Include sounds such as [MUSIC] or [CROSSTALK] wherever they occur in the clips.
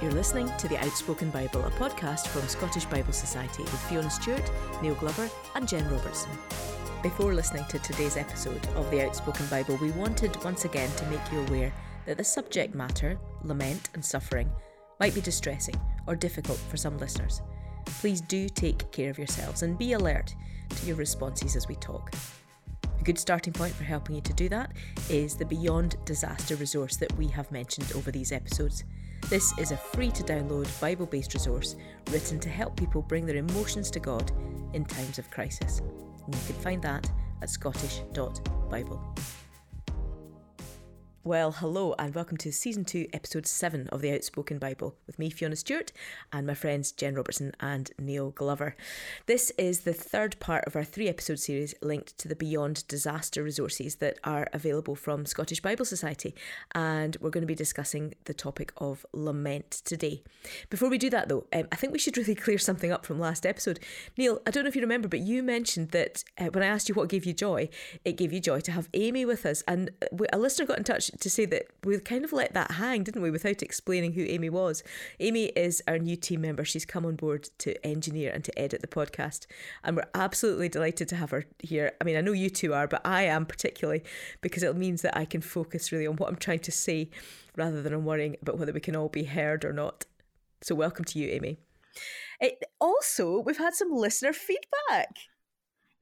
You're listening to The Outspoken Bible, a podcast from Scottish Bible Society with Fiona Stewart, Neil Glover, and Jen Robertson. Before listening to today's episode of The Outspoken Bible, we wanted once again to make you aware that the subject matter, lament and suffering, might be distressing or difficult for some listeners. Please do take care of yourselves and be alert to your responses as we talk. A good starting point for helping you to do that is the Beyond Disaster resource that we have mentioned over these episodes. This is a free to download Bible based resource written to help people bring their emotions to God in times of crisis. And you can find that at scottish.bible. Well, hello, and welcome to season two, episode seven of the Outspoken Bible with me, Fiona Stewart, and my friends Jen Robertson and Neil Glover. This is the third part of our three episode series linked to the Beyond Disaster resources that are available from Scottish Bible Society, and we're going to be discussing the topic of lament today. Before we do that, though, um, I think we should really [LAUGHS] clear something up from last episode. Neil, I don't know if you remember, but you mentioned that uh, when I asked you what gave you joy, it gave you joy to have Aimee with us, and a listener got in touch to say that we kind of let that hang, didn't we, without explaining who Aimee was. Aimee is our new team member. She's come on board to engineer and to edit the podcast. And we're absolutely delighted to have her here. I mean, I know you two are, but I am particularly because it means that I can focus really on what I'm trying to say rather than on worrying about whether we can all be heard or not. So, welcome to you, Aimee. It, also, we've had some listener feedback.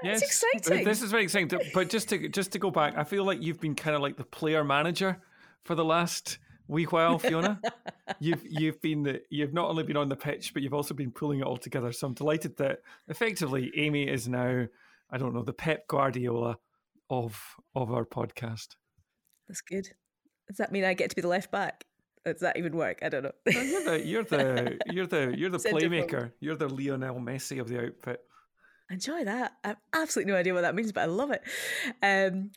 Yes, exciting. This is very exciting. But just to just to go back, I feel like you've been kind of like the player manager for the last wee while, Fiona. you've you've been the, you've not only been on the pitch, but you've also been pulling it all together. So I'm delighted that effectively Aimee is now, I don't know, the Pep Guardiola of of our podcast. That's good. Does that mean I get to be the left back? Does that even work? I don't know. you're the you're the you're the you're the [LAUGHS] playmaker. You're the Lionel Messi of the outfit enjoy that. I have absolutely no idea what that means, but I love it. Um,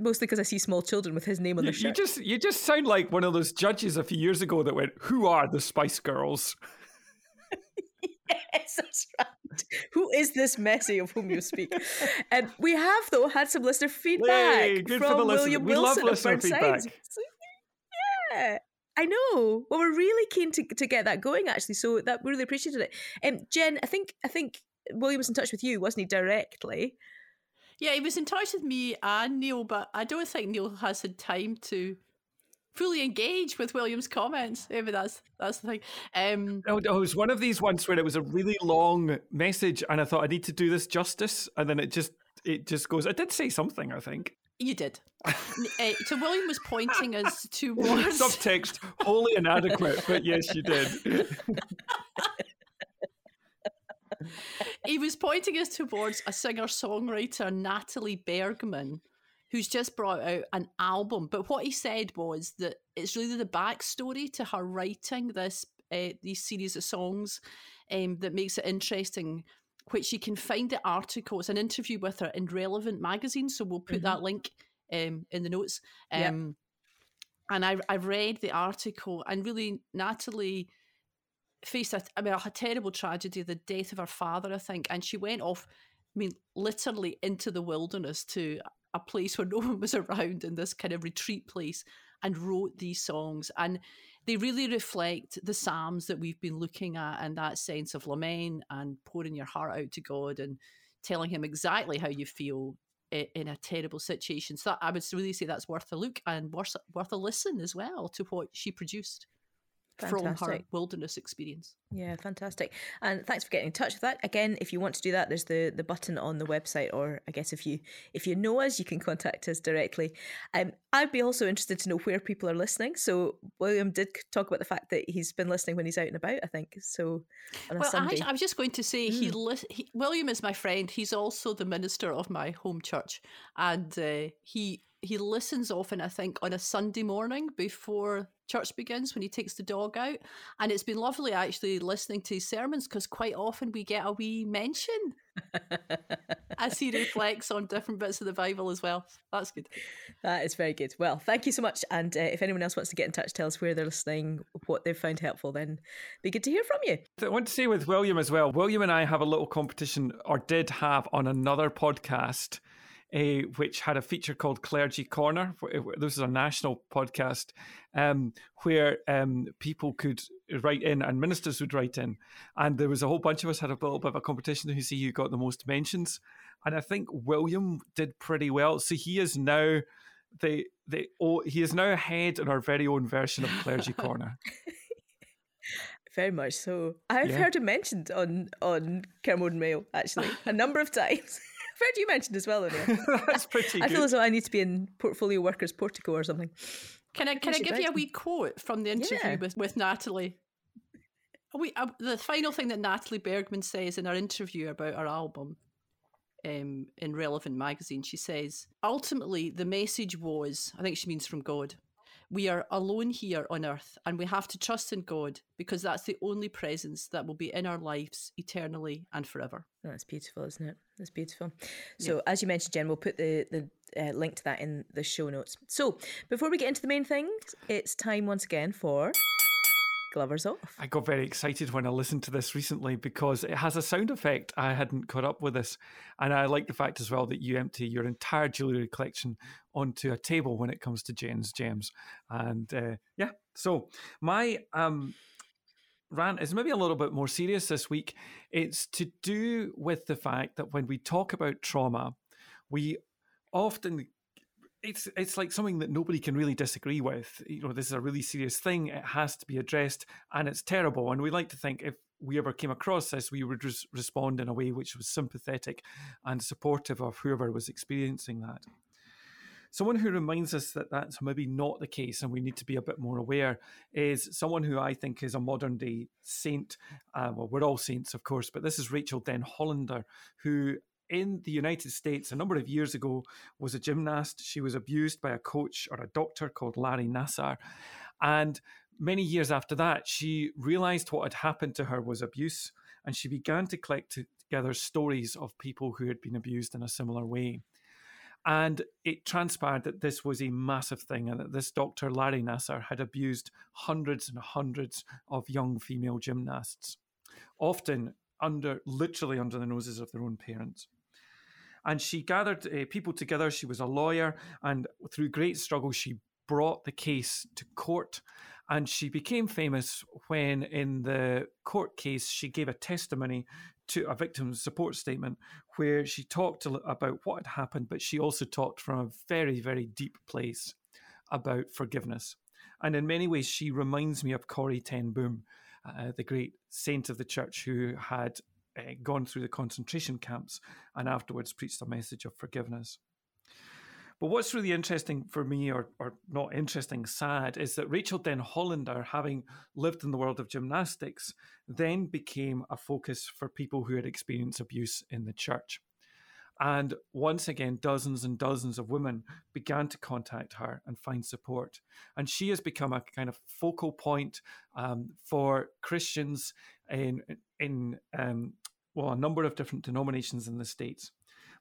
mostly because I see small children with his name on the shirt. You just you just sound like one of those judges a few years ago that went, "Who are the Spice Girls?" [LAUGHS] yes, that's right. Who is this Messi of whom you speak? and we have though had some listener feedback Yay, from William we Wilson love listener feedback. [LAUGHS] Yeah. I know. Well, we're really keen to, to get that going, actually. So that we really appreciated it. And um, Jen, I think I think William was in touch with you, wasn't he, directly? Yeah, he was in touch with me and Neil, but I don't think Neil has had time to fully engage with William's comments. Maybe that's that's the thing. Um, no, no, it was one of these ones where it was a really long message, and I thought I need to do this justice, and then it just it just goes. I did say something, I think. You did. uh, so William was pointing us [LAUGHS] towards subtext wholly inadequate, but yes, you did. [LAUGHS] he was pointing us towards a singer songwriter, Natalie Bergman, who's just brought out an album. But what he said was that it's really the backstory to her writing this uh, these series of songs um, that makes it interesting. Which you can find the article. It's an interview with her in Relevant magazine, so we'll put mm-hmm. that link um, in the notes. Um, And I, I read the article, and really, Natalie faced a, I mean, a terrible tragedy, the death of her father, I think, and she went off, I mean, literally into the wilderness to a place where [LAUGHS] no one was around in this kind of retreat place and wrote these songs. And they really reflect the Psalms that we've been looking at and that sense of lament and pouring your heart out to God and telling Him exactly how you feel in a terrible situation. So that, I would really say that's worth a look and worth, worth a listen as well to what she produced. Fantastic. from her wilderness experience. Yeah, fantastic. And thanks for getting in touch with that. Again, if you want to do that, there's the the button on the website, or I guess if you if you know us, you can [LAUGHS] contact us directly. Um, I'd be also interested to know where people are listening. So William did talk about the fact that he's been listening when he's out and about. I think so. well, I, I, was just going to say mm. he, li- he, William is my friend. He's also the minister of my home church, and uh, he he listens often. I think on a Sunday morning before church begins when he takes the dog out. And it's been lovely actually listening to his sermons because quite often we get a wee mention [LAUGHS] as he reflects on different bits of the Bible as well. That's good. That is very good. Well, thank you so much. And uh, if anyone else wants to get in touch, tell us where they're listening, what they've found helpful, then be good to hear from you. I want to say with William as well, William and I have a little competition, or did have on another podcast uh, which had a feature called Clergy Corner. This is a national podcast um, where um, people could write in and ministers would write in. And there was a whole bunch of us had a little bit of a competition to see who got the most mentions. And I think William did pretty well. So he is now the the oh, he is now ahead in our very own version of Clergy Corner. [LAUGHS] Very much so. I've yeah. heard him mentioned on on Kermode Mail actually a number of times. [LAUGHS] I've heard you mentioned as well, O'Neill. [LAUGHS] That's pretty. I feel as though I need to be in Portfolio Workers Portico or something. Can I can I give you a wee quote from the interview yeah. with, with Natalie? We, uh, the final thing that Natalie Bergman says in our interview about our album um, in Relevant magazine, she says, ultimately, the message was, I think she means from God, we are alone here on earth and we have to trust in God because that's the only presence that will be in our lives eternally and forever. Oh, that's beautiful, isn't it? That's beautiful. So, yeah. as you mentioned, Jen, we'll put the, the uh, link to that in the show notes. So, before we get into the main things, it's time once again for. Glover's off. I got very excited when I listened to this recently because it has a sound effect I hadn't caught up with this. And I like the fact as well that you empty your entire jewellery collection onto a table when it comes to Jen's gems. And uh, yeah, so my um, rant is maybe a little bit more serious this week. It's to do with the fact that when we talk about trauma, we often it's it's like something that nobody can really disagree with. You know, this is a really serious thing. It has to be addressed, and it's terrible. And we like to think if we ever came across this, we would res- respond in a way which was sympathetic and supportive of whoever was experiencing that. Someone who reminds us that that's maybe not the case and we need to be a bit more aware is someone who I think is a modern day saint. Uh, well, we're all saints, of course, but this is Rachel Denhollander, who in the United States a number of years ago was a gymnast. She was abused by a coach or a doctor called Larry Nassar. And many years after that, she realized what had happened to her was abuse. And she began to collect together stories of people who had been abused in a similar way. And it transpired that this was a massive thing and that this doctor, Larry Nassar, had abused hundreds and hundreds of young female gymnasts, often under literally under the noses of their own parents and she gathered uh, people together. She was a lawyer, and through great struggle, she brought the case to court. And she became famous when, in the court case, she gave a testimony to a victim support statement where she talked about what had happened, but she also talked from a very, very deep place about forgiveness. And in many ways, she reminds me of Corrie Ten Boom, uh, the great saint of the church who had uh, gone through the concentration camps and afterwards preached a message of forgiveness. But what's really interesting for me, or, or not interesting, sad, is that Rachel Denhollander, having lived in the world of gymnastics, then became a focus for people who had experienced abuse in the church. And once again, dozens and dozens of women began to contact her and find support. And she has become a kind of focal point um, for Christians in in um, well a number of different denominations in the states.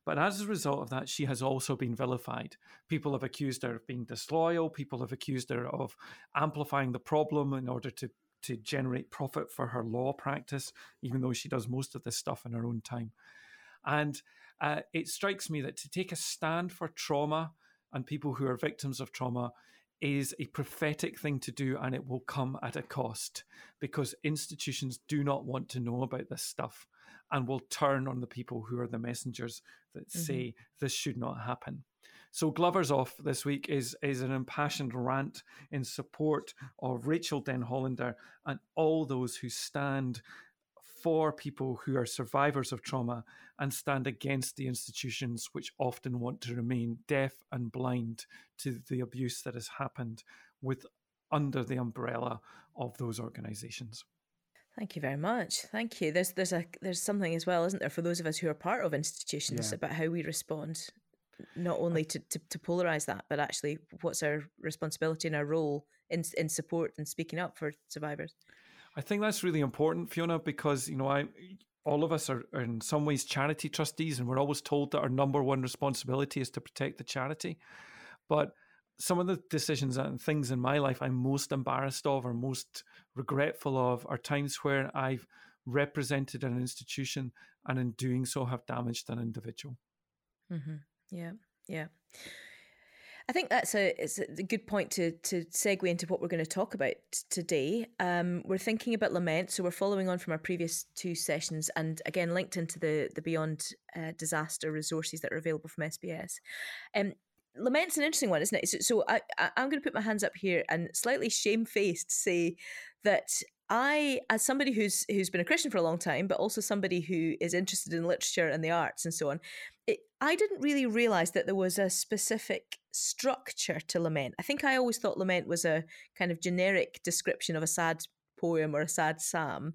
But as a result of that, she has also been vilified. People have accused her of being disloyal. People have accused her of amplifying the problem in order to to generate profit for her law practice, even though she does most of this stuff in her own time. And uh, it strikes me that to take a stand for trauma and people who are victims of trauma is a prophetic thing to do and it will come at a cost because institutions do not want to know about this stuff and will turn on the people who are the messengers that mm-hmm. say this should not happen. So Glover's off this week is is an impassioned rant in support of Rachel Denhollander and all those who stand for people who are survivors of trauma and stand against the institutions which often want to remain deaf and blind to the abuse that has happened with under the umbrella of those organizations. Thank you very much. Thank you. There's there's a there's something as well, isn't there, for those of us who are part of institutions yeah. about how we respond, not only to, to, to polarize that, but actually what's our responsibility and our role in in support and speaking up for survivors. I think that's really important, Fiona, because you know I all of us are, are, in some ways charity trustees, and we're always told that our number one responsibility is to protect the charity. But some of the decisions and things in my life I'm most embarrassed of or most regretful of are times where I've represented an institution and in doing so have damaged an individual. Mm-hmm. Yeah, yeah. I think that's a it's a good point to to segue into what we're going to talk about today. Um, we're thinking about lament, so we're following on from our previous two sessions, and again linked into the the Beyond uh, Disaster resources that are available from SBS. Um, lament's an interesting one, isn't it? So, I I'm going to put my hands up here and slightly shamefaced say that I, as somebody who's who's been a Christian for a long time, but also somebody who is interested in literature and the arts and so on, it, I didn't really realize that there was a specific structure to lament. I think I always thought lament was a kind of generic description of a sad poem or a sad psalm.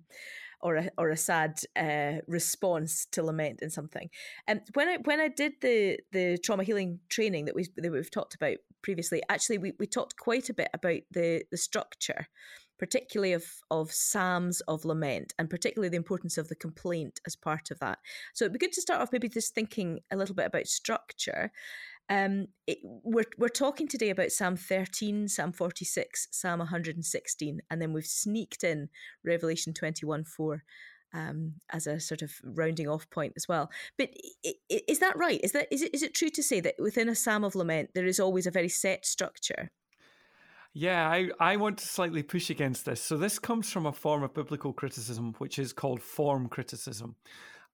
Or a, or a sad uh, response to lament in something. And when I when I did the the trauma healing training that we that we've talked about previously, actually we, we talked quite a bit about the the structure particularly of, of psalms of lament, and particularly the importance of the complaint as part of that. So it'd be good to start off maybe just thinking a little bit about structure. Um, it, we're we're talking today about Psalm 13, Psalm 46, Psalm 116, and then we've sneaked in Revelation 21, 4 um, as a sort of rounding off point as well. But is that right? Is that is it is it true to say that within a Psalm of Lament there is always a very set structure? Yeah, I, I want to slightly push against this. So, this comes from a form of biblical criticism, which is called form criticism.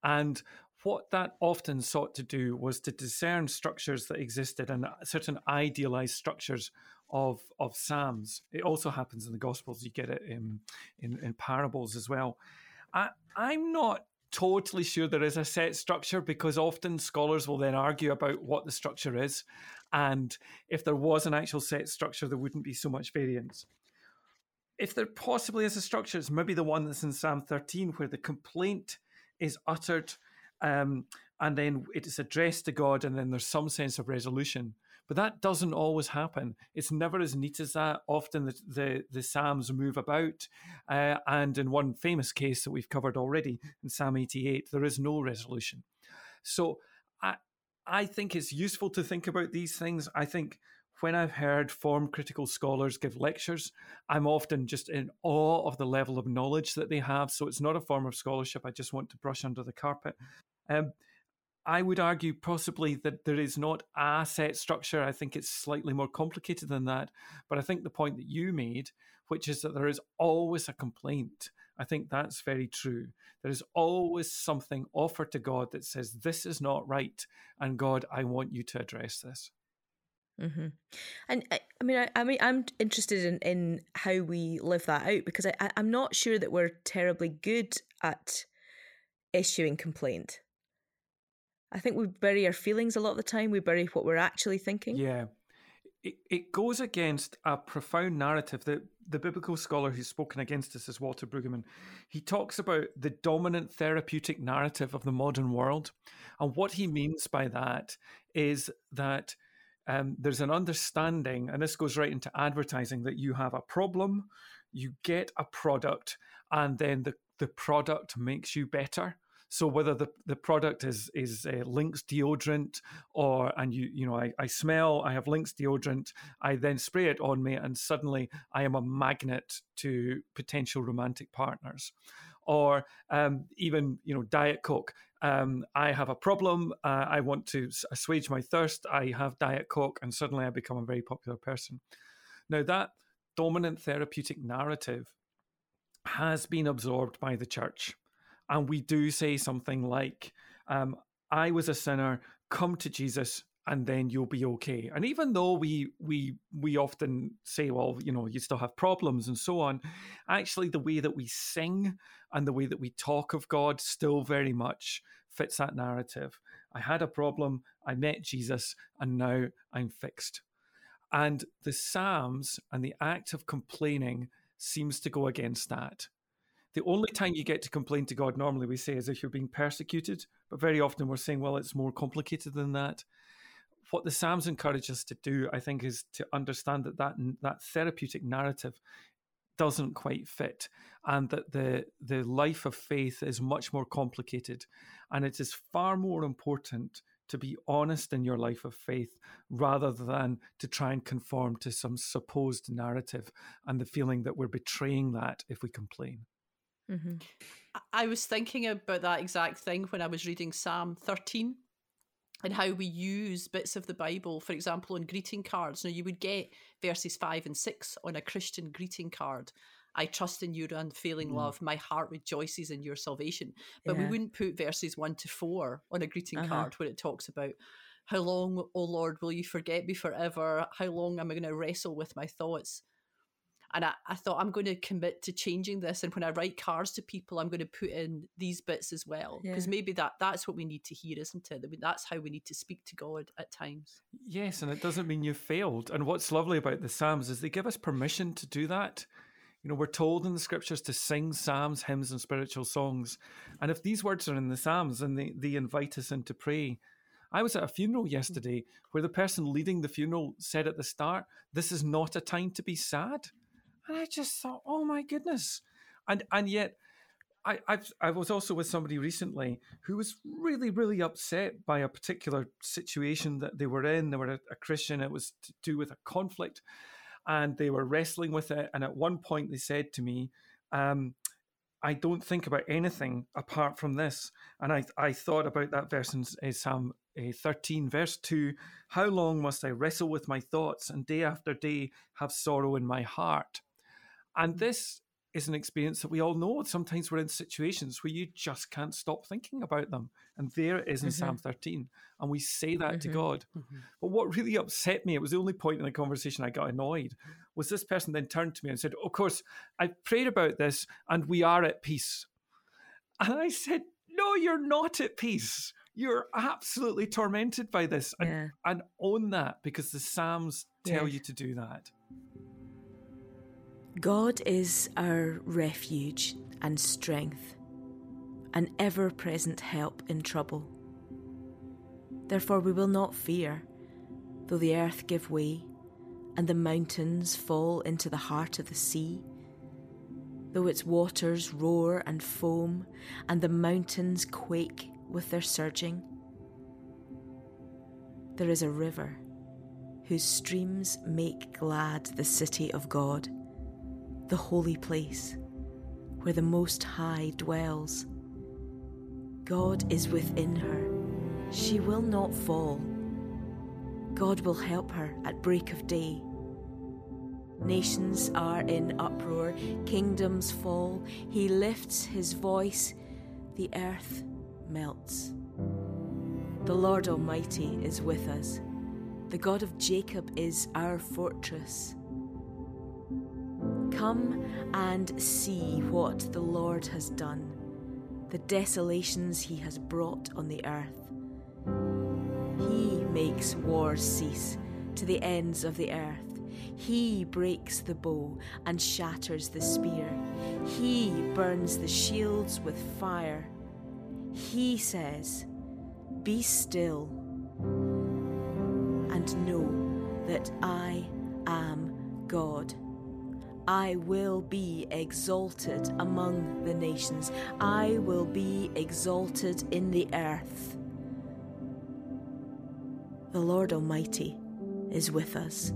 And what that often sought to do was to discern structures that existed and uh, certain idealized structures of, of Psalms. It also happens in the Gospels, you get it in, in, in parables as well. I, I'm not totally sure there is a set structure because often scholars will then argue about what the structure is. And if there was an actual set structure, there wouldn't be so much variance. If there possibly is a structure, it's maybe the one that's in Psalm 13, where the complaint is uttered um, and then it is addressed to God, and then there's some sense of resolution. But that doesn't always happen. It's never as neat as that. Often the the, the psalms move about, uh, and in one famous case that we've covered already in Psalm 88, there is no resolution. So I I think it's useful to think about these things. I think when I've heard form critical scholars give lectures, I'm often just in awe of the level of knowledge that they have. So it's not a form of scholarship I just want to brush under the carpet. Um, I would argue possibly that there is not a set structure. I think it's slightly more complicated than that. But I think the point that you made, which is that there is always a complaint, I think that's very true. There is always something offered to God that says, This is not right. And God, I want you to address this. Mm-hmm. And I, I mean, I, I, mean, I'm interested in, in how we live that out because I, I, I'm not sure that we're terribly good at issuing complaint. I think we bury our feelings a lot of the time. We bury what we're actually thinking. Yeah. It, it goes against a profound narrative that the biblical scholar who's spoken against this is Walter Brueggemann. He talks about the dominant therapeutic narrative of the modern world. And what he means by that is that um, there's an understanding, and this goes right into advertising, that you have a problem, you get a product, and then the, the product makes you better. So whether the, the product is is a Lynx deodorant or and you you know I, I smell I have Lynx deodorant I then spray it on me and suddenly I am a magnet to potential romantic partners. Or um, even you know diet coke. Um, i have a problem uh, i want to assuage my thirst i have diet coke and suddenly i become a very popular person. Now that dominant therapeutic narrative has been absorbed by the church and we do say something like, um, I was a sinner, come to Jesus and then you'll be okay. And even though we we we often say, well, you know, you still have problems and so on, actually the way that we sing and the way that we talk of God still very much fits that narrative. I had a problem, I met Jesus, and now I'm fixed. And the Psalms and the act of complaining seems to go against that. The only time you get to complain to God, normally we say, is if you're being persecuted. But very often we're saying, well, it's more complicated than that. What the Psalms encourage us to do, I think, is to understand that that, that therapeutic narrative doesn't quite fit and that the the life of faith is much more complicated and it is far more important to be honest in your life of faith rather than to try and conform to some supposed narrative and the feeling that we're betraying that if we complain Mm-hmm. I was thinking about that exact thing when I was reading Psalm 13. and how we use bits of the Bible, for example, on greeting cards. Now, you would get verses five and six on a Christian greeting card. I trust in your unfailing mm. love. My heart rejoices in your salvation. But yeah. we wouldn't put verses one to four on a greeting uh-huh. card where it talks about how long, O oh Lord, will you forget me forever? How long am I going to wrestle with my thoughts? And I, I thought I'm going to commit to changing this. And when I write cards to people, I'm going to put in these bits as well. Because yeah. maybe that that's what we need to hear, isn't it? That's how we need to speak to God at times. Yes, and it doesn't mean you failed. And what's lovely about the Psalms is they give us permission to do that. You know, we're told in the scriptures to sing psalms, hymns, and spiritual songs. And if these words are in the Psalms and they, they invite us in to pray, I was at a funeral yesterday where the person leading the funeral said at the start, This is not a time to be sad. And I just thought, oh my goodness. And and yet I, I've, I was also with somebody recently who was really, really upset by a particular situation that they were in. They were a, a Christian. It was to do with a conflict, and they were wrestling with it. And at one point, they said to me, um, "I don't think about anything apart from this." And I, I thought about that verse in Psalm uh, 13, verse 2 How long must I wrestle with my thoughts and day after day have sorrow in my heart? And this is an experience that we all know. Sometimes we're in situations where you just can't stop thinking about them. And there it is in mm-hmm. Psalm 13. And we say that mm-hmm. to God. Mm-hmm. But what really upset me, it was the only point in the conversation I got annoyed, was this person then turned to me and said, Of course, I prayed about this and we are at peace. And I said, No, you're not at peace. You're absolutely tormented by this. And, yeah. and own that because the Psalms tell yeah. you to do that. God is our refuge and strength, an ever present help in trouble. Therefore, we will not fear, though the earth give way and the mountains fall into the heart of the sea, though its waters roar and foam and the mountains quake with their surging. There is a river whose streams make glad the city of God the holy place, where the Most High dwells. God is within her. She will not fall. God will help her at break of day. Nations are in uproar, kingdoms fall. He lifts his voice, the earth melts. The Lord Almighty is with us. The God of Jacob is our fortress. Come and see what the Lord has done, the desolations he has brought on the earth. He makes wars cease to the ends of the earth. He breaks the bow and shatters the spear. He burns the shields with fire. He says, Be still and know that I am God. I will be exalted among the nations. I will be exalted in the earth. The Lord Almighty is with us.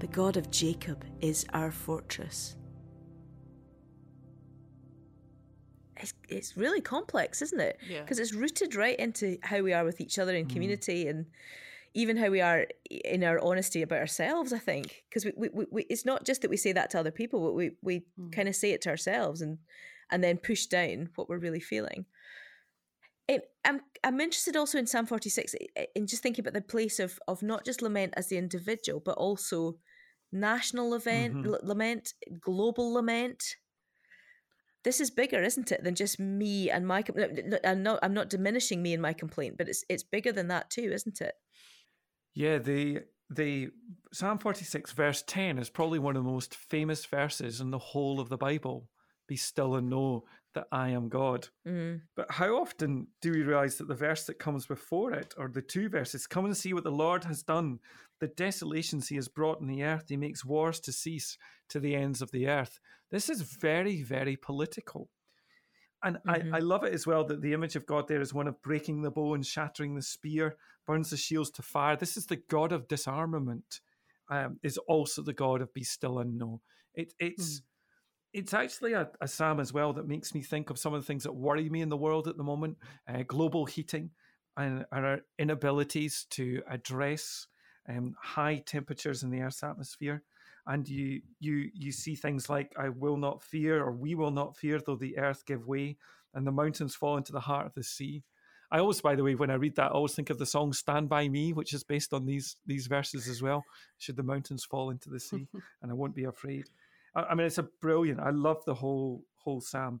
The God of Jacob is our fortress. It's, it's really complex, isn't it? Because yeah. it's rooted right into how we are with each other in mm. community and even how we are in our honesty about ourselves, I think, because we, we, we, it's not just that we say that to other people, but we, we mm. kind of say it to ourselves and, and then push down what we're really feeling. It, I'm, I'm interested also in Psalm 46 in just thinking about the place of, of not just lament as the individual, but also national event, mm-hmm. l- lament, global lament. This is bigger, isn't it, than just me and my. I'm not. I'm not diminishing me and my complaint, but it's it's bigger than that too, isn't it? Yeah, the the Psalm 46 verse 10 is probably one of the most famous verses in the whole of the Bible. Be still and know that I am God. Mm-hmm. But how often do we realize that the verse that comes before it, or the two verses, come and see what the Lord has done, the desolations he has brought in the earth, he makes wars to cease to the ends of the earth. This is very, very political. And mm-hmm. I, I love it as well that the image of God there is one of breaking the bow and shattering the spear, burns the shields to fire. This is the God of disarmament, um, is also the God of be still and know. It, it's mm. it's actually a, a, psalm as well that makes me think of some of the things that worry me in the world at the moment. Uh, global heating, and our inabilities to address um, high temperatures in the Earth's atmosphere. And you you you see things like I will not fear, or we will not fear, though the earth give way and the mountains fall into the heart of the sea. I always, by the way, when I read that, I always think of the song "Stand by Me," which is based on these these verses as well. Should the mountains fall into the sea, [LAUGHS] and I won't be afraid. I, I, mean, it's a brilliant. I love the whole whole psalm.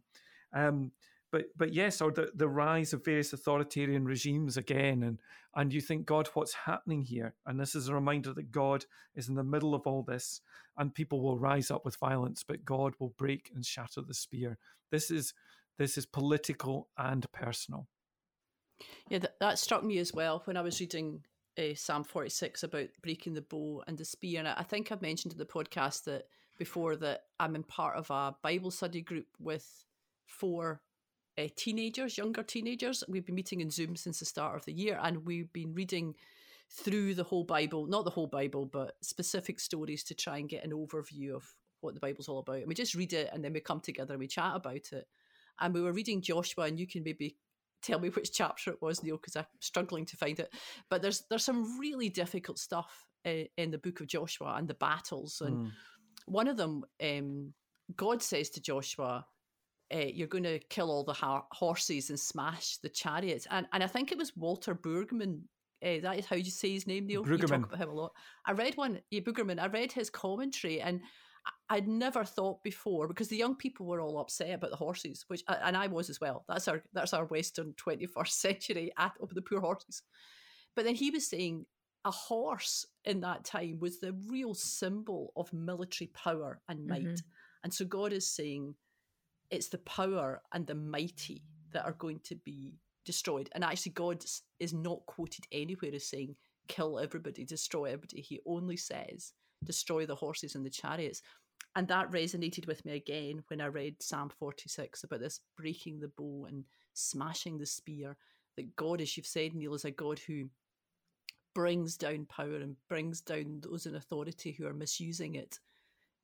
Um, but but yes, or the, the rise of various authoritarian regimes again, and and you think, God, what's happening here? And this is a reminder that God is in the middle of all this, and people will rise up with violence, but God will break and shatter the spear. This is this is political and personal. Yeah, that, that struck me as well when I was reading uh, Psalm 46 about breaking the bow and the spear. And I think I've mentioned in the podcast that before that I'm in part of a Bible study group with four uh, teenagers, younger teenagers. We've been meeting in Zoom since the start of the year, and we've been reading through the whole Bible, not the whole Bible, but specific stories to try and get an overview of what the Bible's all about. And we just read it and then we come together and we chat about it. And we were reading Joshua, and you can maybe tell me which chapter it was, Neil, because I'm struggling to find it. But there's there's some really difficult stuff uh, in the book of Joshua and the battles. And mm. one of them, um, God says to Joshua, uh, "You're going to kill all the ha- horses and smash the chariots." And and I think it was Walter Brueggemann. Uh, that is how you say his name, Neil. Brueggemann. You talk about him a lot. I read one, yeah, Brueggemann. I read his commentary, and I'd never thought before because the young people were all upset about the horses, which and I was as well. That's our that's our Western [LAUGHS] twenty first century at oh, the poor horses. But then he was saying a horse in that time was the real symbol of military power and might, mm-hmm. and so God is saying it's the power and the mighty that are going to be destroyed. And actually, God is not quoted anywhere as saying kill everybody, destroy everybody. He only says destroy the horses and the chariots. And that resonated with me again when I read Psalm 46 about this breaking the bow and smashing the spear. That God, as you've said, Neil, is a God who brings down power and brings down those in authority who are misusing it.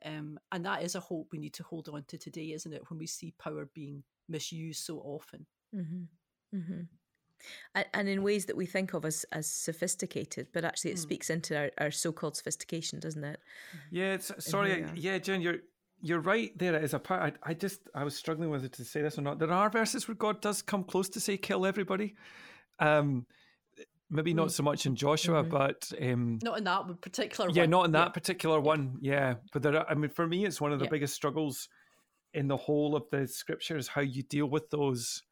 Um, and that is a hope we need to hold on to today, isn't it? When we see power being misused so often. Mm-hmm. Mm-hmm and in ways that we think of as, as sophisticated, but actually it mm. speaks into our, our so-called sophistication, doesn't it? Yeah, it's, sorry, yeah, Jen, you're you're right. There is a part. I, I just I was struggling whether to say this or not. There are verses where God does come close to say kill everybody. Um, maybe mm. not so much in Joshua, mm-hmm. but um, not in that particular. One. Yeah, one. not in that yeah. particular one. Yeah, but there. Are, I mean, for me, it's one of the yeah. biggest struggles in the whole of the scriptures how you deal with those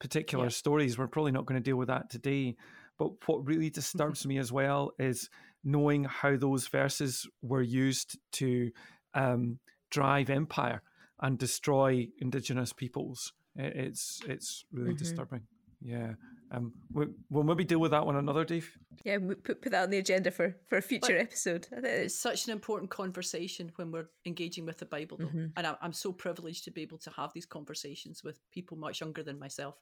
particular yeah. stories. We're probably not going to deal with that today. But what really disturbs me as well is knowing how those verses were used to um, drive empire and destroy indigenous peoples. It's it's really mm-hmm. disturbing. Yeah. Um, we, will maybe deal with that one another, Dave. Yeah, we put, put that on the agenda for, for a future but episode. it's such an important conversation when we're engaging with the Bible, though. Mm-hmm. And I, I'm so privileged to be able to have these conversations with people much younger than myself.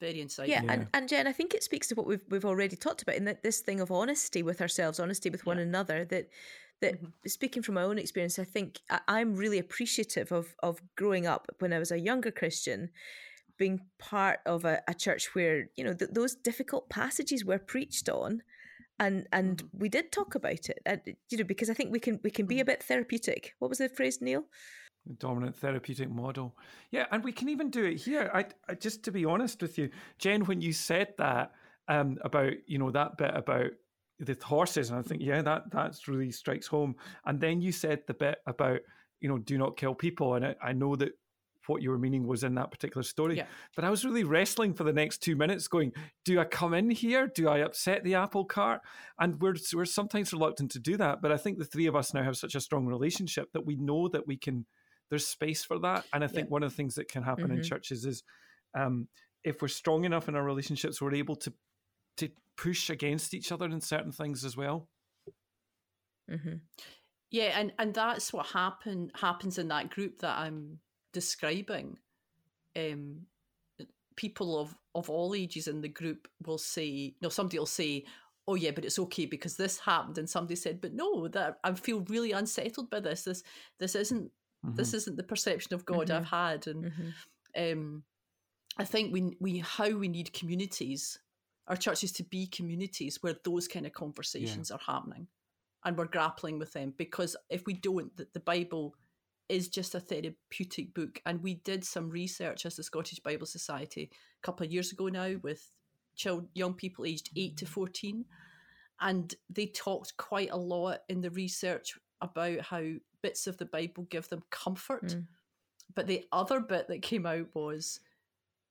Very insightful. Yeah, yeah, And, and Jen, I think it speaks to what we've we've already talked about in that this thing of honesty with ourselves, honesty with one yeah. another. That that mm-hmm. speaking from my own experience, I think I, am really appreciative of of growing up when I was a younger Christian, being part of a, a church where you know th- those difficult passages were preached on, and and mm-hmm. we did talk about it. And, you know, because I think we can we can be a mm-hmm. bit therapeutic. What was the phrase, Neil? dominant therapeutic model. Yeah, and we can even do it here. I, I just to be honest with you, Jen, when you said that um, about you know that bit about the horses, and I think yeah, that that's really strikes home. And then you said the bit about you know do not kill people, and I, I know that what you were meaning was in that particular story. Yeah. But I was really wrestling for the next two minutes, going, "Do I come in here? Do I upset the apple cart?" And we're we're sometimes reluctant to do that. But I think the three of us now have such a strong relationship that we know that we can there's space for that. And I think yeah. one of the things that can happen mm-hmm. in churches is um, if we're strong enough in our relationships, we're able to to push against each other in certain things as well. Mm-hmm. Yeah, and and that's what happen happens in that group that I'm describing. Um, people of of all ages in the group will say, no, somebody will say, "Oh yeah, but it's okay because this happened," and somebody said, "But no, that I feel really unsettled by this. This this isn't Mm-hmm. This isn't the perception of God mm-hmm. I've had, and mm-hmm. um, I think we we how we need communities our churches to be communities where those kind of conversations yeah. are happening and we're grappling with them because if we don't the, the bible is just a therapeutic book and we did some research as the scottish bible society a couple of years ago now with child, young people aged 8 to 14 and they talked quite a lot in the research about how bits of the bible give them comfort mm. but the other bit that came out was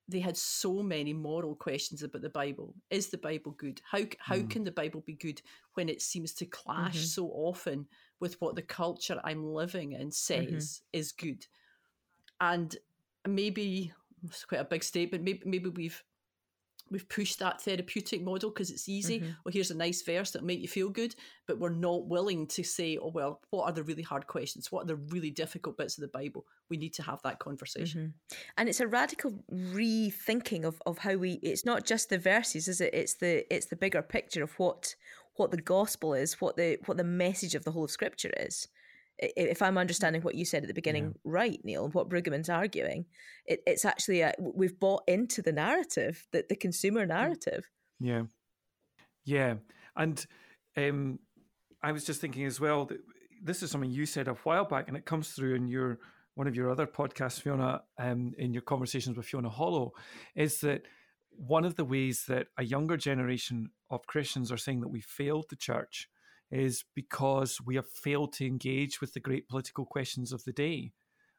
they had so many moral questions about the Bible. Is the Bible good? How how mm. can the Bible be good when it seems to clash mm-hmm. so often with what the culture I'm living in says mm-hmm. is good? And maybe it's quite a big statement. Maybe maybe we've we've pushed that therapeutic model because it's easy. Mm-hmm. Well, here's a nice verse that'll make you feel good, but we're not willing to say, oh, well, what are the really hard questions? What are the really difficult bits of the Bible? We need to have that conversation. Mm-hmm. And it's a radical rethinking of, of how we, it's not just the verses, is it? It's the, it's the bigger picture of what, what the gospel is, what the, what the message of the whole of scripture is if I'm understanding what you said at the beginning yeah. right, Neil, and what Brueggemann's arguing, it, it's actually a, we've bought into the narrative, that the consumer mm. narrative. Yeah, yeah, and um, I was just thinking as well that this is something you said a while back, and it comes through in your one of your other podcasts, Fiona, um, in your conversations with Fiona Hollow, is that one of the ways that a younger generation of Christians are saying that we failed the church is because we have failed to engage with the great political questions of the day.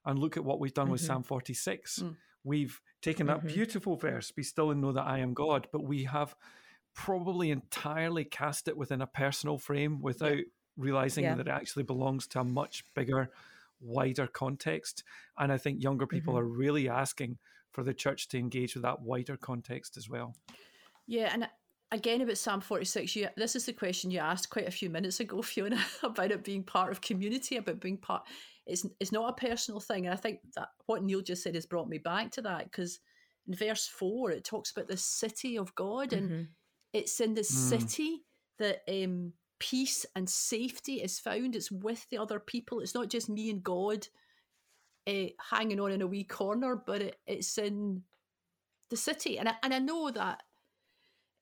And look at what we've done mm-hmm. with Psalm 46. Mm. We've taken mm-hmm. that beautiful verse, be still and know that I am God, but we have probably entirely cast it within a personal frame without yeah. realizing yeah. that it actually belongs to a much bigger, wider context. And I think younger people mm-hmm. are really asking for the church to engage with that wider context as well. Yeah, and again about Psalm 46, you, this is the question you asked quite a few minutes ago, [LAUGHS] Fiona, about it being part of community, about being part. It's, it's not a personal thing. And I think that what Neil just said has brought me back to that because in verse 4, it talks about the city of God. And mm-hmm. it's in the mm. city that um, peace and safety is found. It's with the other people. It's not just me and God uh, hanging on in a wee corner, but it, it's in the city. And I, and I know that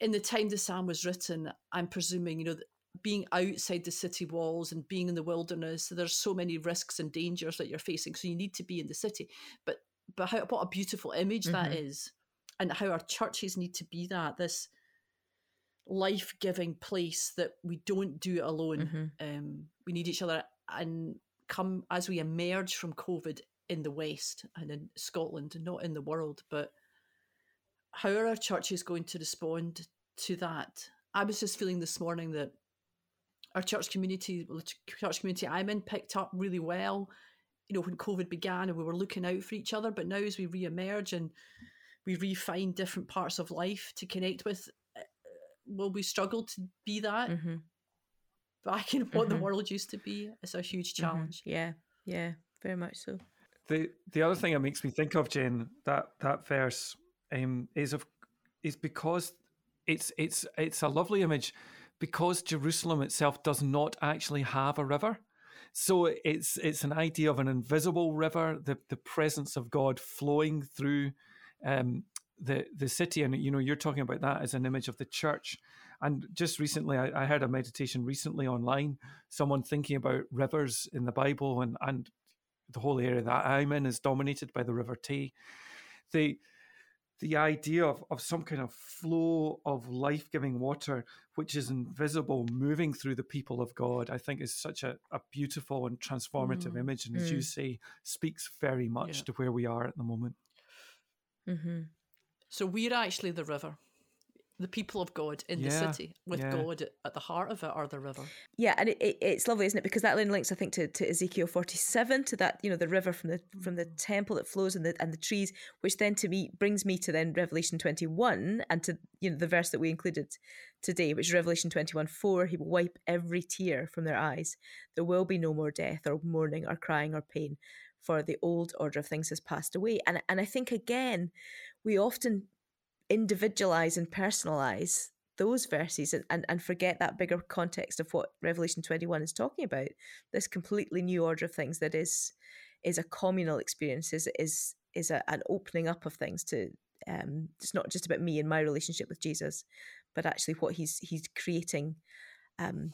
in the time the psalm was written, I'm presuming, you know, being outside the city walls and being in the wilderness, there's so many risks and dangers that you're facing. So you need to be in the city. But but how what a beautiful image mm-hmm. that is, and how our churches need to be that this life giving place that we don't do it alone. Mm-hmm. Um, we need each other, and come as we emerge from COVID in the West and in Scotland, not in the world, but how are our churches going to respond to that? I was just feeling this morning that our church community, church community I'm in, picked up really well. You know, when COVID began and we were looking out for each other, but now as we re-emerge and we refine different parts of life to connect with, uh, will we struggle to be that mm-hmm. back in what mm-hmm. the world used to be? It's a huge mm-hmm. challenge. Mm-hmm. Yeah, yeah, very much so. The the other thing that makes me think of Jen that that verse um, is of is because it's it's it's a lovely image because Jerusalem itself does not actually have a river. So it's it's an idea of an invisible river, the the presence of God flowing through um, the the city, and you know you're talking about that as an image of the church. And just recently, I, I heard a meditation recently online, someone thinking about rivers in the Bible, and and the whole area that I'm in is dominated by the River Tay. The the idea of, of some kind of flow of life giving water, which is invisible, moving through the people of God, I think is such a, a beautiful and transformative mm. image. And as mm. you say, speaks very much yeah. to where we are at the moment. Mm-hmm. So we're actually the river the people of God in yeah, the city with yeah. God at the heart of it are the river. Yeah, and it, it, it's lovely, isn't it? Because that links, I think, to, to Ezekiel forty-seven, to that you know the river from the from the mm. temple that flows and the and the trees, which then to me brings me to then Revelation twenty-one and to you know the verse that we included today, which is Revelation twenty-one four. He will wipe every tear from their eyes. There will be no more death or mourning or crying or pain, for the old order of things has passed away. And and I think again, we often individualize and personalize those verses and, and, and forget that bigger context of what Revelation 21 is talking about. This completely new order of things that is is a communal experience, is is is a, an opening up of things to um it's not just about me and my relationship with Jesus, but actually what he's he's creating, um,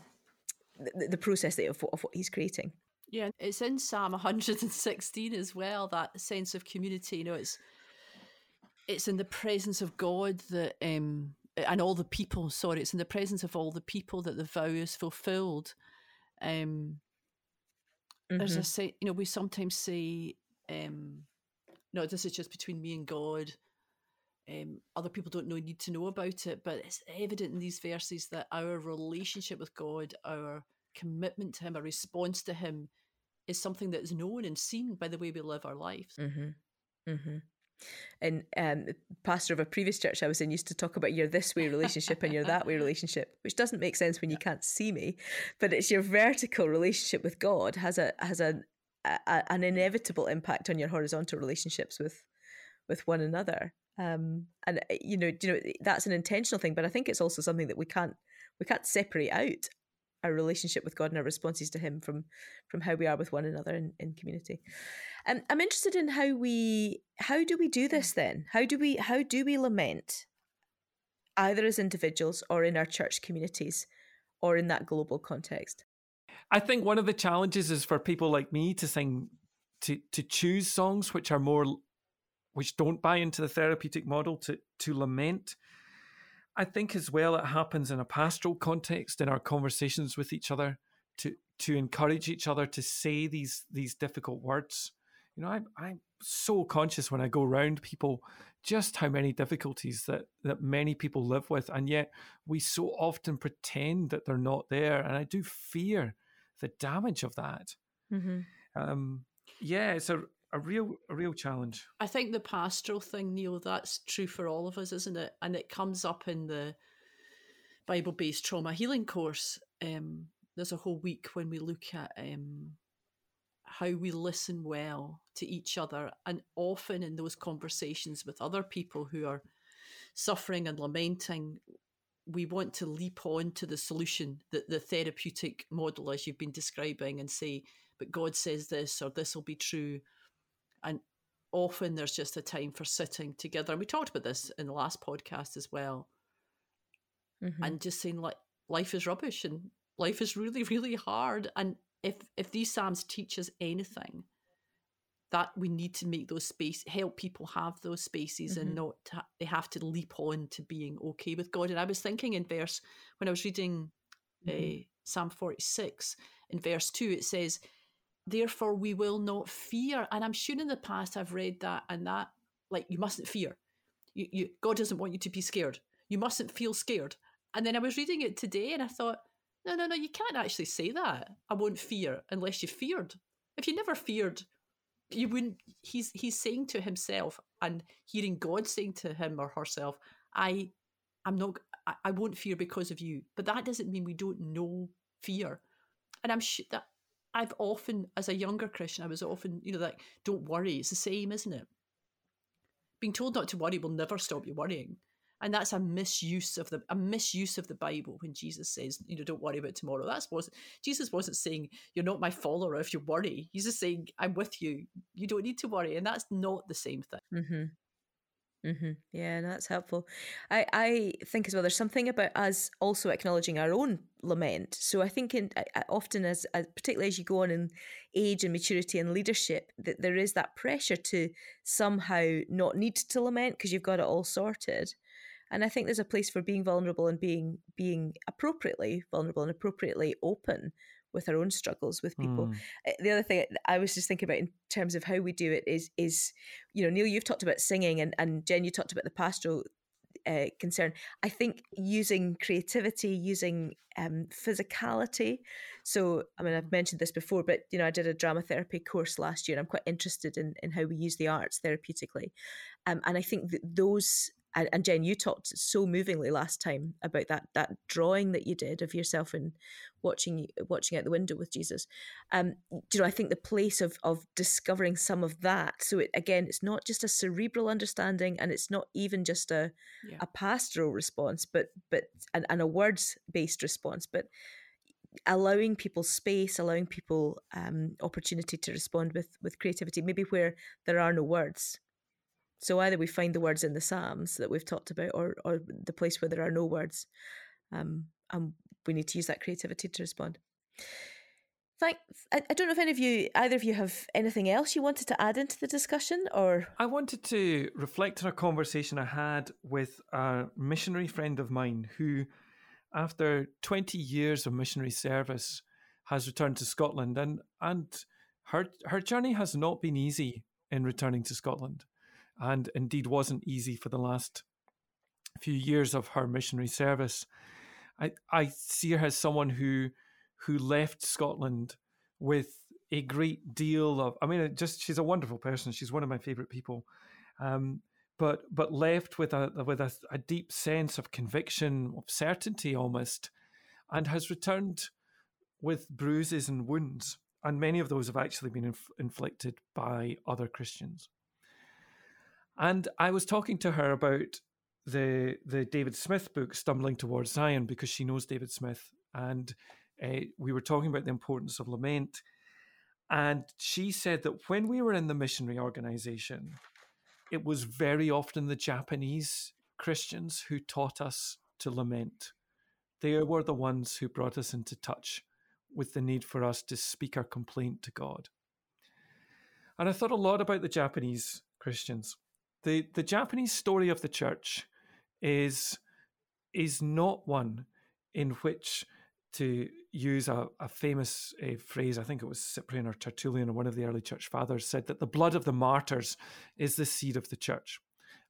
the, the process of, of what he's creating. Yeah, it's in Psalm 116 as well. That sense of community. You know, it's it's in the presence of God that um and all the people. Sorry, it's in the presence of all the people that the vow is fulfilled. Um, mm-hmm. there's a mm-hmm. say. You know, we sometimes say, um, "No, this is just between me and God." Um, other people don't know need to know about it, but it's evident in these verses that our relationship with God, our commitment to Him, our response to Him, is something that is known and seen by the way we live our lives. Mm-hmm. Mm-hmm. And um, pastor of a previous church I was in used to talk about your this way relationship and your that way [LAUGHS] relationship, which doesn't make sense when you can't see me, but it's your vertical relationship with God has a has a, a an inevitable impact on your horizontal relationships with with one another. Um, and uh, you know, you know that's an intentional thing, but I think it's also something that we can't we can't separate out our relationship with God and our responses to Him from from how we are with one another in, in community. Um, I'm interested in how we how do we do this then? How do we how do we lament either as individuals or in our church communities or in that global context? I think one of the challenges is for people like me to sing to to choose songs which are more which don't buy into the therapeutic model to to lament I think as well it happens in a pastoral context in our conversations with each other to to encourage each other to say these these difficult words. You know, I'm I'm so conscious when I go around people just how many difficulties that that many people live with, and yet we so often pretend that they're not there, and I do fear the damage of that. Mm-hmm. Um, yeah, it's a a real a real challenge. I think the pastoral thing, Neil, that's true for all of us, isn't it? And it comes up in the Bible based trauma healing course. Um, there's a whole week when we look at um, how we listen well to each other, and often in those conversations with other people who are suffering and lamenting, we want to leap on to the solution, the, the therapeutic model as you've been describing, and say, but God says this, or this will be true, and often there's just a time for sitting together. And we talked about this in the last podcast as well. Mm-hmm. And just saying like life is rubbish and life is really, [LAUGHS] really hard. And if if these Psalms teach us anything, that we need to make those space help people have those spaces mm-hmm. and not they have to leap on to being okay with God. And I was thinking in verse when I was reading mm-hmm. uh, Psalm 46 in verse 2 it says therefore we will not fear. And I'm sure in the past I've read that and that, like, you mustn't fear. You, you, God doesn't want you to be scared. You mustn't feel scared. And then I was reading it today and I thought, no, no, no, you can't actually say that. I won't fear unless you feared. If you never feared, you wouldn't. He's he's saying to himself and hearing God saying to him or herself, "I, I'm not. I, I won't fear because of you." But that doesn't mean we don't know fear. And I'm sure that I've often, as a younger Christian, I was often, you know, like, don't worry. It's the same, isn't it? Being told not to worry will never stop you worrying. And that's a misuse of the a misuse of the Bible when Jesus says, you know, don't worry about tomorrow. That's was Jesus wasn't saying you're not my follower if you worry. He's just saying I'm with you. You don't need to worry, and that's not the same thing. Mm-hmm. Mm-hmm. Yeah, no, that's helpful. I, I think as well. There's something about us also acknowledging our own lament. So I think in I, often as, as particularly as you go on in age and maturity and leadership, that there is that pressure to somehow not need to lament because you've got it all sorted. And I think there's a place for being vulnerable and being being appropriately vulnerable and appropriately open with our own struggles with people. Mm. The other thing I was just thinking about in terms of how we do it is is you know Neil you've talked about singing and and Jen you talked about the pastoral uh, concern. I think using creativity, using um, physicality. So, I mean, I've mentioned this before, but you know, I did a drama therapy course last year, and I'm quite interested in in how we use the arts therapeutically. Um, and I think that those and, and Jen, you talked so movingly last time about that that drawing that you did of yourself and watching watching out the window with Jesus. Um, you know, I think the place of of discovering some of that. So it again, it's not just a cerebral understanding, and it's not even just a yeah. a pastoral response, but but and, and a words based response, but allowing people space, allowing people um, opportunity to respond with with creativity, maybe where there are no words. So either we find the words in the Psalms that we've talked about, or or the place where there are no words, um, and we need to use that creativity to respond. Thank. I, I don't know if any of you, either of you, have anything else you wanted to add into the discussion, or I wanted to reflect on a conversation I had with a missionary friend of mine who, after 20 years of missionary service, has returned to Scotland, and and her her journey has not been easy in returning to Scotland, and indeed wasn't easy for the last few years of her missionary service. I I see her as someone who who left Scotland with a great deal of. I mean, just she's a wonderful person. She's one of my favorite people, um, but but left with a with a, a deep sense of conviction, of certainty almost, and has returned with bruises and wounds, and many of those have actually been inf- inflicted by other Christians. And I was talking to her about the the David Smith book, Stumbling Towards Zion, because she knows David Smith, and uh, we were talking about the importance of lament. And she said that when we were in the missionary organization, it was very often the Japanese Christians who taught us to lament. They were the ones who brought us into touch with the need for us to speak our complaint to God. And I thought a lot about the Japanese Christians. The, the Japanese story of the church is, is not one in which to use a, a famous uh, phrase, I think it was Cyprian or Tertullian or one of the early church fathers said that the blood of the martyrs is the seed of the church.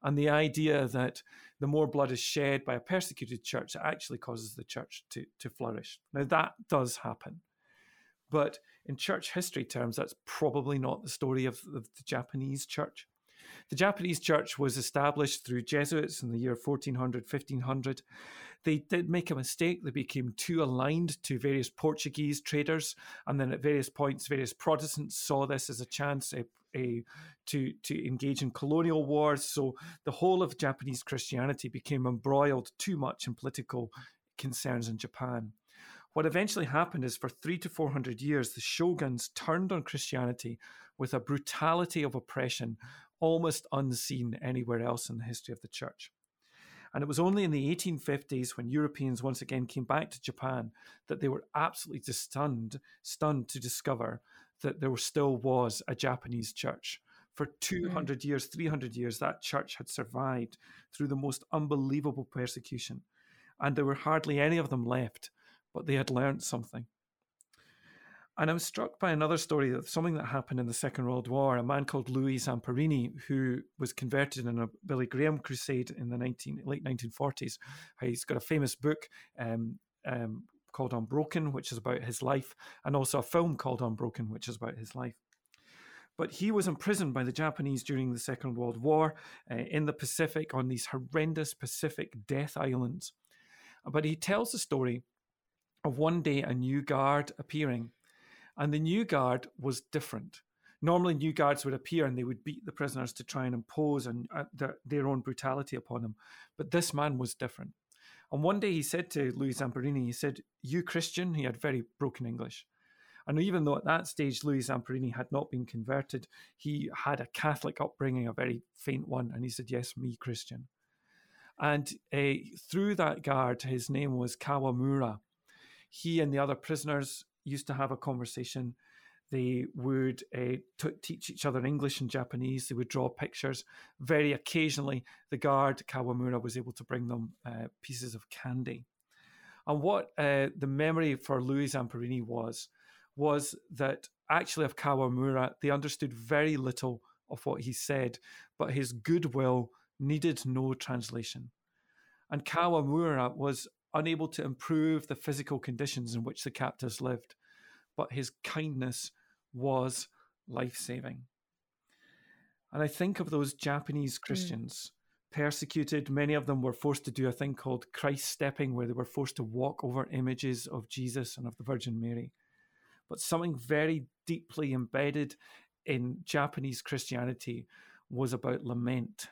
And the idea that the more blood is shed by a persecuted church, it actually causes the church to, to flourish. Now, that does happen. But in church history terms, that's probably not the story of, of the Japanese church. The Japanese church was established through Jesuits in the year 1400, 1500 they did make a mistake. They became too aligned to various Portuguese traders, and then at various points, various Protestants saw this as a chance a, a, to to engage in colonial wars. So the whole of Japanese Christianity became embroiled too much in political concerns in Japan. What eventually happened is for three to four hundred years, the shoguns turned on Christianity with a brutality of oppression almost unseen anywhere else in the history of the church. And it was only in the 1850s when Europeans once again came back to Japan that they were absolutely stunned, stunned to discover that there still was a Japanese church. For 200 mm. years, 300 years, that church had survived through the most unbelievable persecution. And there were hardly any of them left, but they had learned something. And I was struck by another story of something that happened in the Second World War. A man called Louis Zamperini, who was converted in a Billy Graham crusade in the 19, late 1940s. He's got a famous book um, um, called Unbroken, which is about his life, and also a film called Unbroken, which is about his life. But he was imprisoned by the Japanese during the Second World War uh, in the Pacific on these horrendous Pacific death islands. But he tells the story of one day a new guard appearing and the new guard was different. Normally, new guards would appear and they would beat the prisoners to try and impose and uh, their, their own brutality upon them. But this man was different. And one day he said to Louis Zamperini, he said, You Christian? He had very broken English. And even though at that stage Louis Zamperini had not been converted, he had a Catholic upbringing, a very faint one. And he said, Yes, me Christian. And uh, through that guard, his name was Kawamura. He and the other prisoners used to have a conversation. They would uh, t- teach each other English and Japanese. They would draw pictures. Very occasionally, the guard Kawamura was able to bring them uh, pieces of candy. And what uh, the memory for Louis Zamperini was, was that actually of Kawamura, they understood very little of what he said, but his goodwill needed no translation. And Kawamura was unable to improve the physical conditions in which the captives lived, but his kindness was life saving. And I think of those Japanese hmm. Christians mm. persecuted. Many of them were forced to do a thing called Christ stepping, where they were forced to walk over images of Jesus and of the Virgin Mary. But something very deeply embedded in Japanese Christianity was about lament,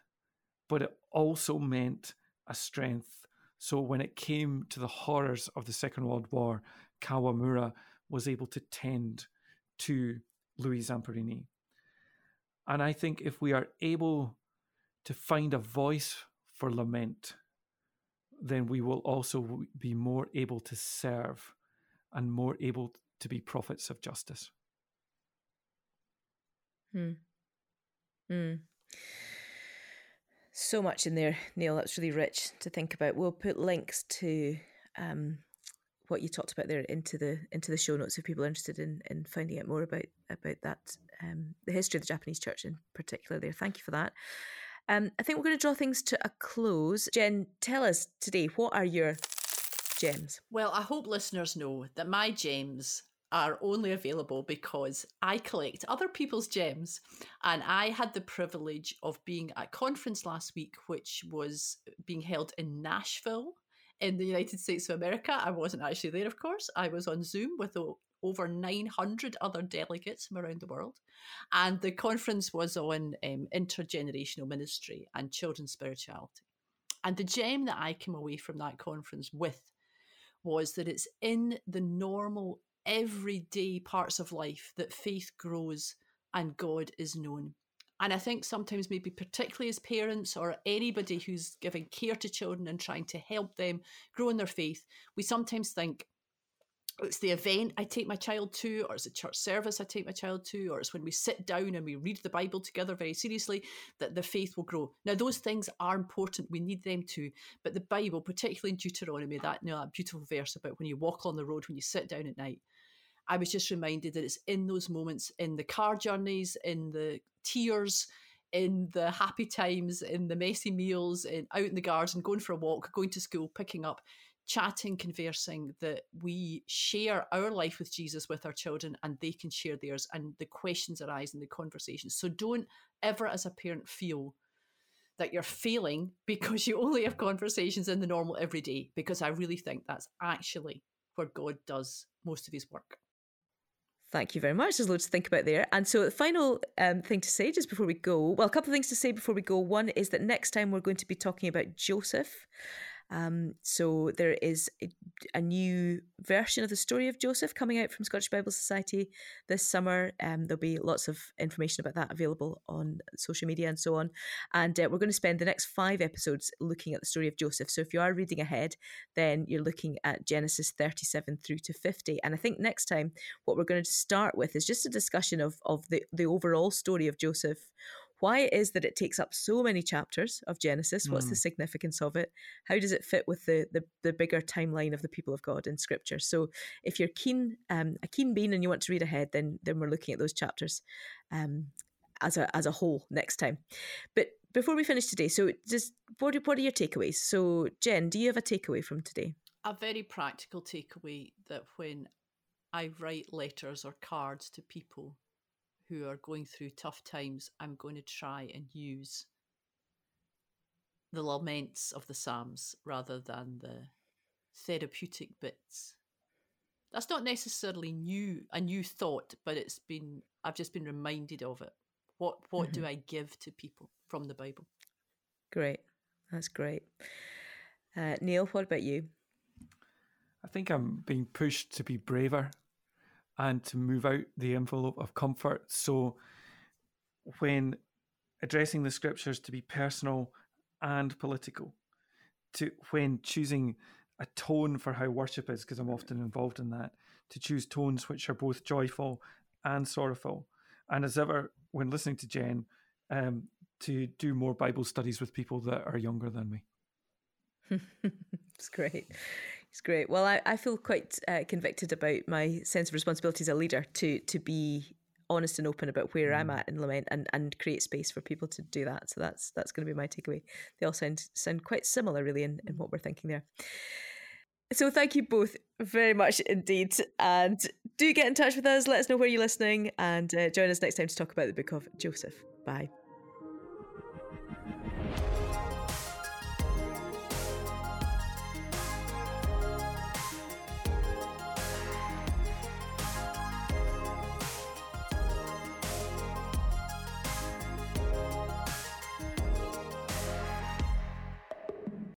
but it also meant a strength so when it came to the horrors of the Second World War, Kawamura was able to tend to Louis Zamperini. And I think if we are able to find a voice for lament, then we will also be more able to serve and more able to be prophets of justice. Hmm. Hmm. So much in there, Neil. That's really rich to think about. We'll put links to um, what you talked about there into the into the show notes if people are interested in in finding out more about about that um, the history of the Japanese church in particular. There, thank you for that. Um, I think we're going to draw things to a close. Jen, tell us today what are your gems? Well, I hope listeners know that my gems are only available because I collect other people's gems. And I had the privilege of being at a conference last week, which was being held in Nashville in the United States of America. I wasn't actually there, of course. I was on Zoom with over 900 other delegates from around the world. And the conference was on um, intergenerational ministry and children's spirituality. And the gem that I came away from that conference with was that it's in the normal, everyday parts of life that faith grows and God is known. And I think sometimes, maybe particularly as parents or anybody who's giving care to children and trying to help them grow in their faith, we sometimes think, oh, it's the event I take my child to, or it's a church service I take my child to, or it's when we sit down and we read the Bible together very seriously that the faith will grow. Now, those things are important. We need them too. But the Bible, particularly in Deuteronomy, that, you know, that beautiful verse about when you walk on the road, when you sit down at night, I was just reminded that it's in those moments, in the car journeys, in the tears, in the happy times, in the messy meals, in out in the garden, going for a walk, going to school, picking up chatting, conversing, that we share our life with Jesus with our children and they can share theirs and the questions arise in the conversations. So don't ever, as a parent, feel that you're failing [LAUGHS] because you only have conversations in the normal everyday, because I really think that's actually where God does most of his work. Thank you very much. There's loads to think about there. And so, the final um, thing to say just before we go well, a couple of things to say before we go. One is that next time we're going to be talking about Joseph. Um, so there is a, a, new version of the story of Joseph coming out from Scottish Bible Society this summer. Um, there'll be lots of information about that available on social media and so on. And uh, we're going to spend the next five episodes looking at the story of Joseph. So if you are reading ahead, then you're looking at Genesis 37 through to 50. And I think next time what we're going to start with is just a discussion of of the the overall story of Joseph why it is that it takes up so many chapters of Genesis. What's mm. the significance of it? How does it fit with the, the, the bigger timeline of the people of God in Scripture? So, if you're keen, um, a keen bean, and you want to read ahead, then then we're looking at those chapters um, as a as a whole next time. But before we finish today, so just what what are your takeaways? So, Jen, do you have a takeaway from today? A very practical takeaway that when I write letters or cards to people who are going through tough times, I'm going to try and use the laments of the Psalms rather than the therapeutic bits. That's not necessarily new a new thought, but it's been I've just been reminded of it. What what mm-hmm. do I give to people from the Bible? Great, that's great. Uh, Neil, what about you? I think I'm being pushed to be braver and to move out the envelope of comfort. So, when addressing the scriptures to be personal and political, to when choosing a tone for how worship is, because I'm often involved in that, to choose tones which are both joyful and sorrowful. And as ever, when listening to Jen, um, to do more Bible studies with people that are younger than me. [LAUGHS] it's great. It's great. Well, I, I feel quite uh, convicted about my sense of responsibility as a leader to to be honest and open about where mm. I'm at in lament and, and create space for people to do that. So that's that's going to be my takeaway. They all sound sound quite similar, really, in, in what we're thinking there. So thank you both very much indeed, and do get in touch with us. Let us know where you're listening, and uh, join us next time to talk about the book of Joseph. Bye.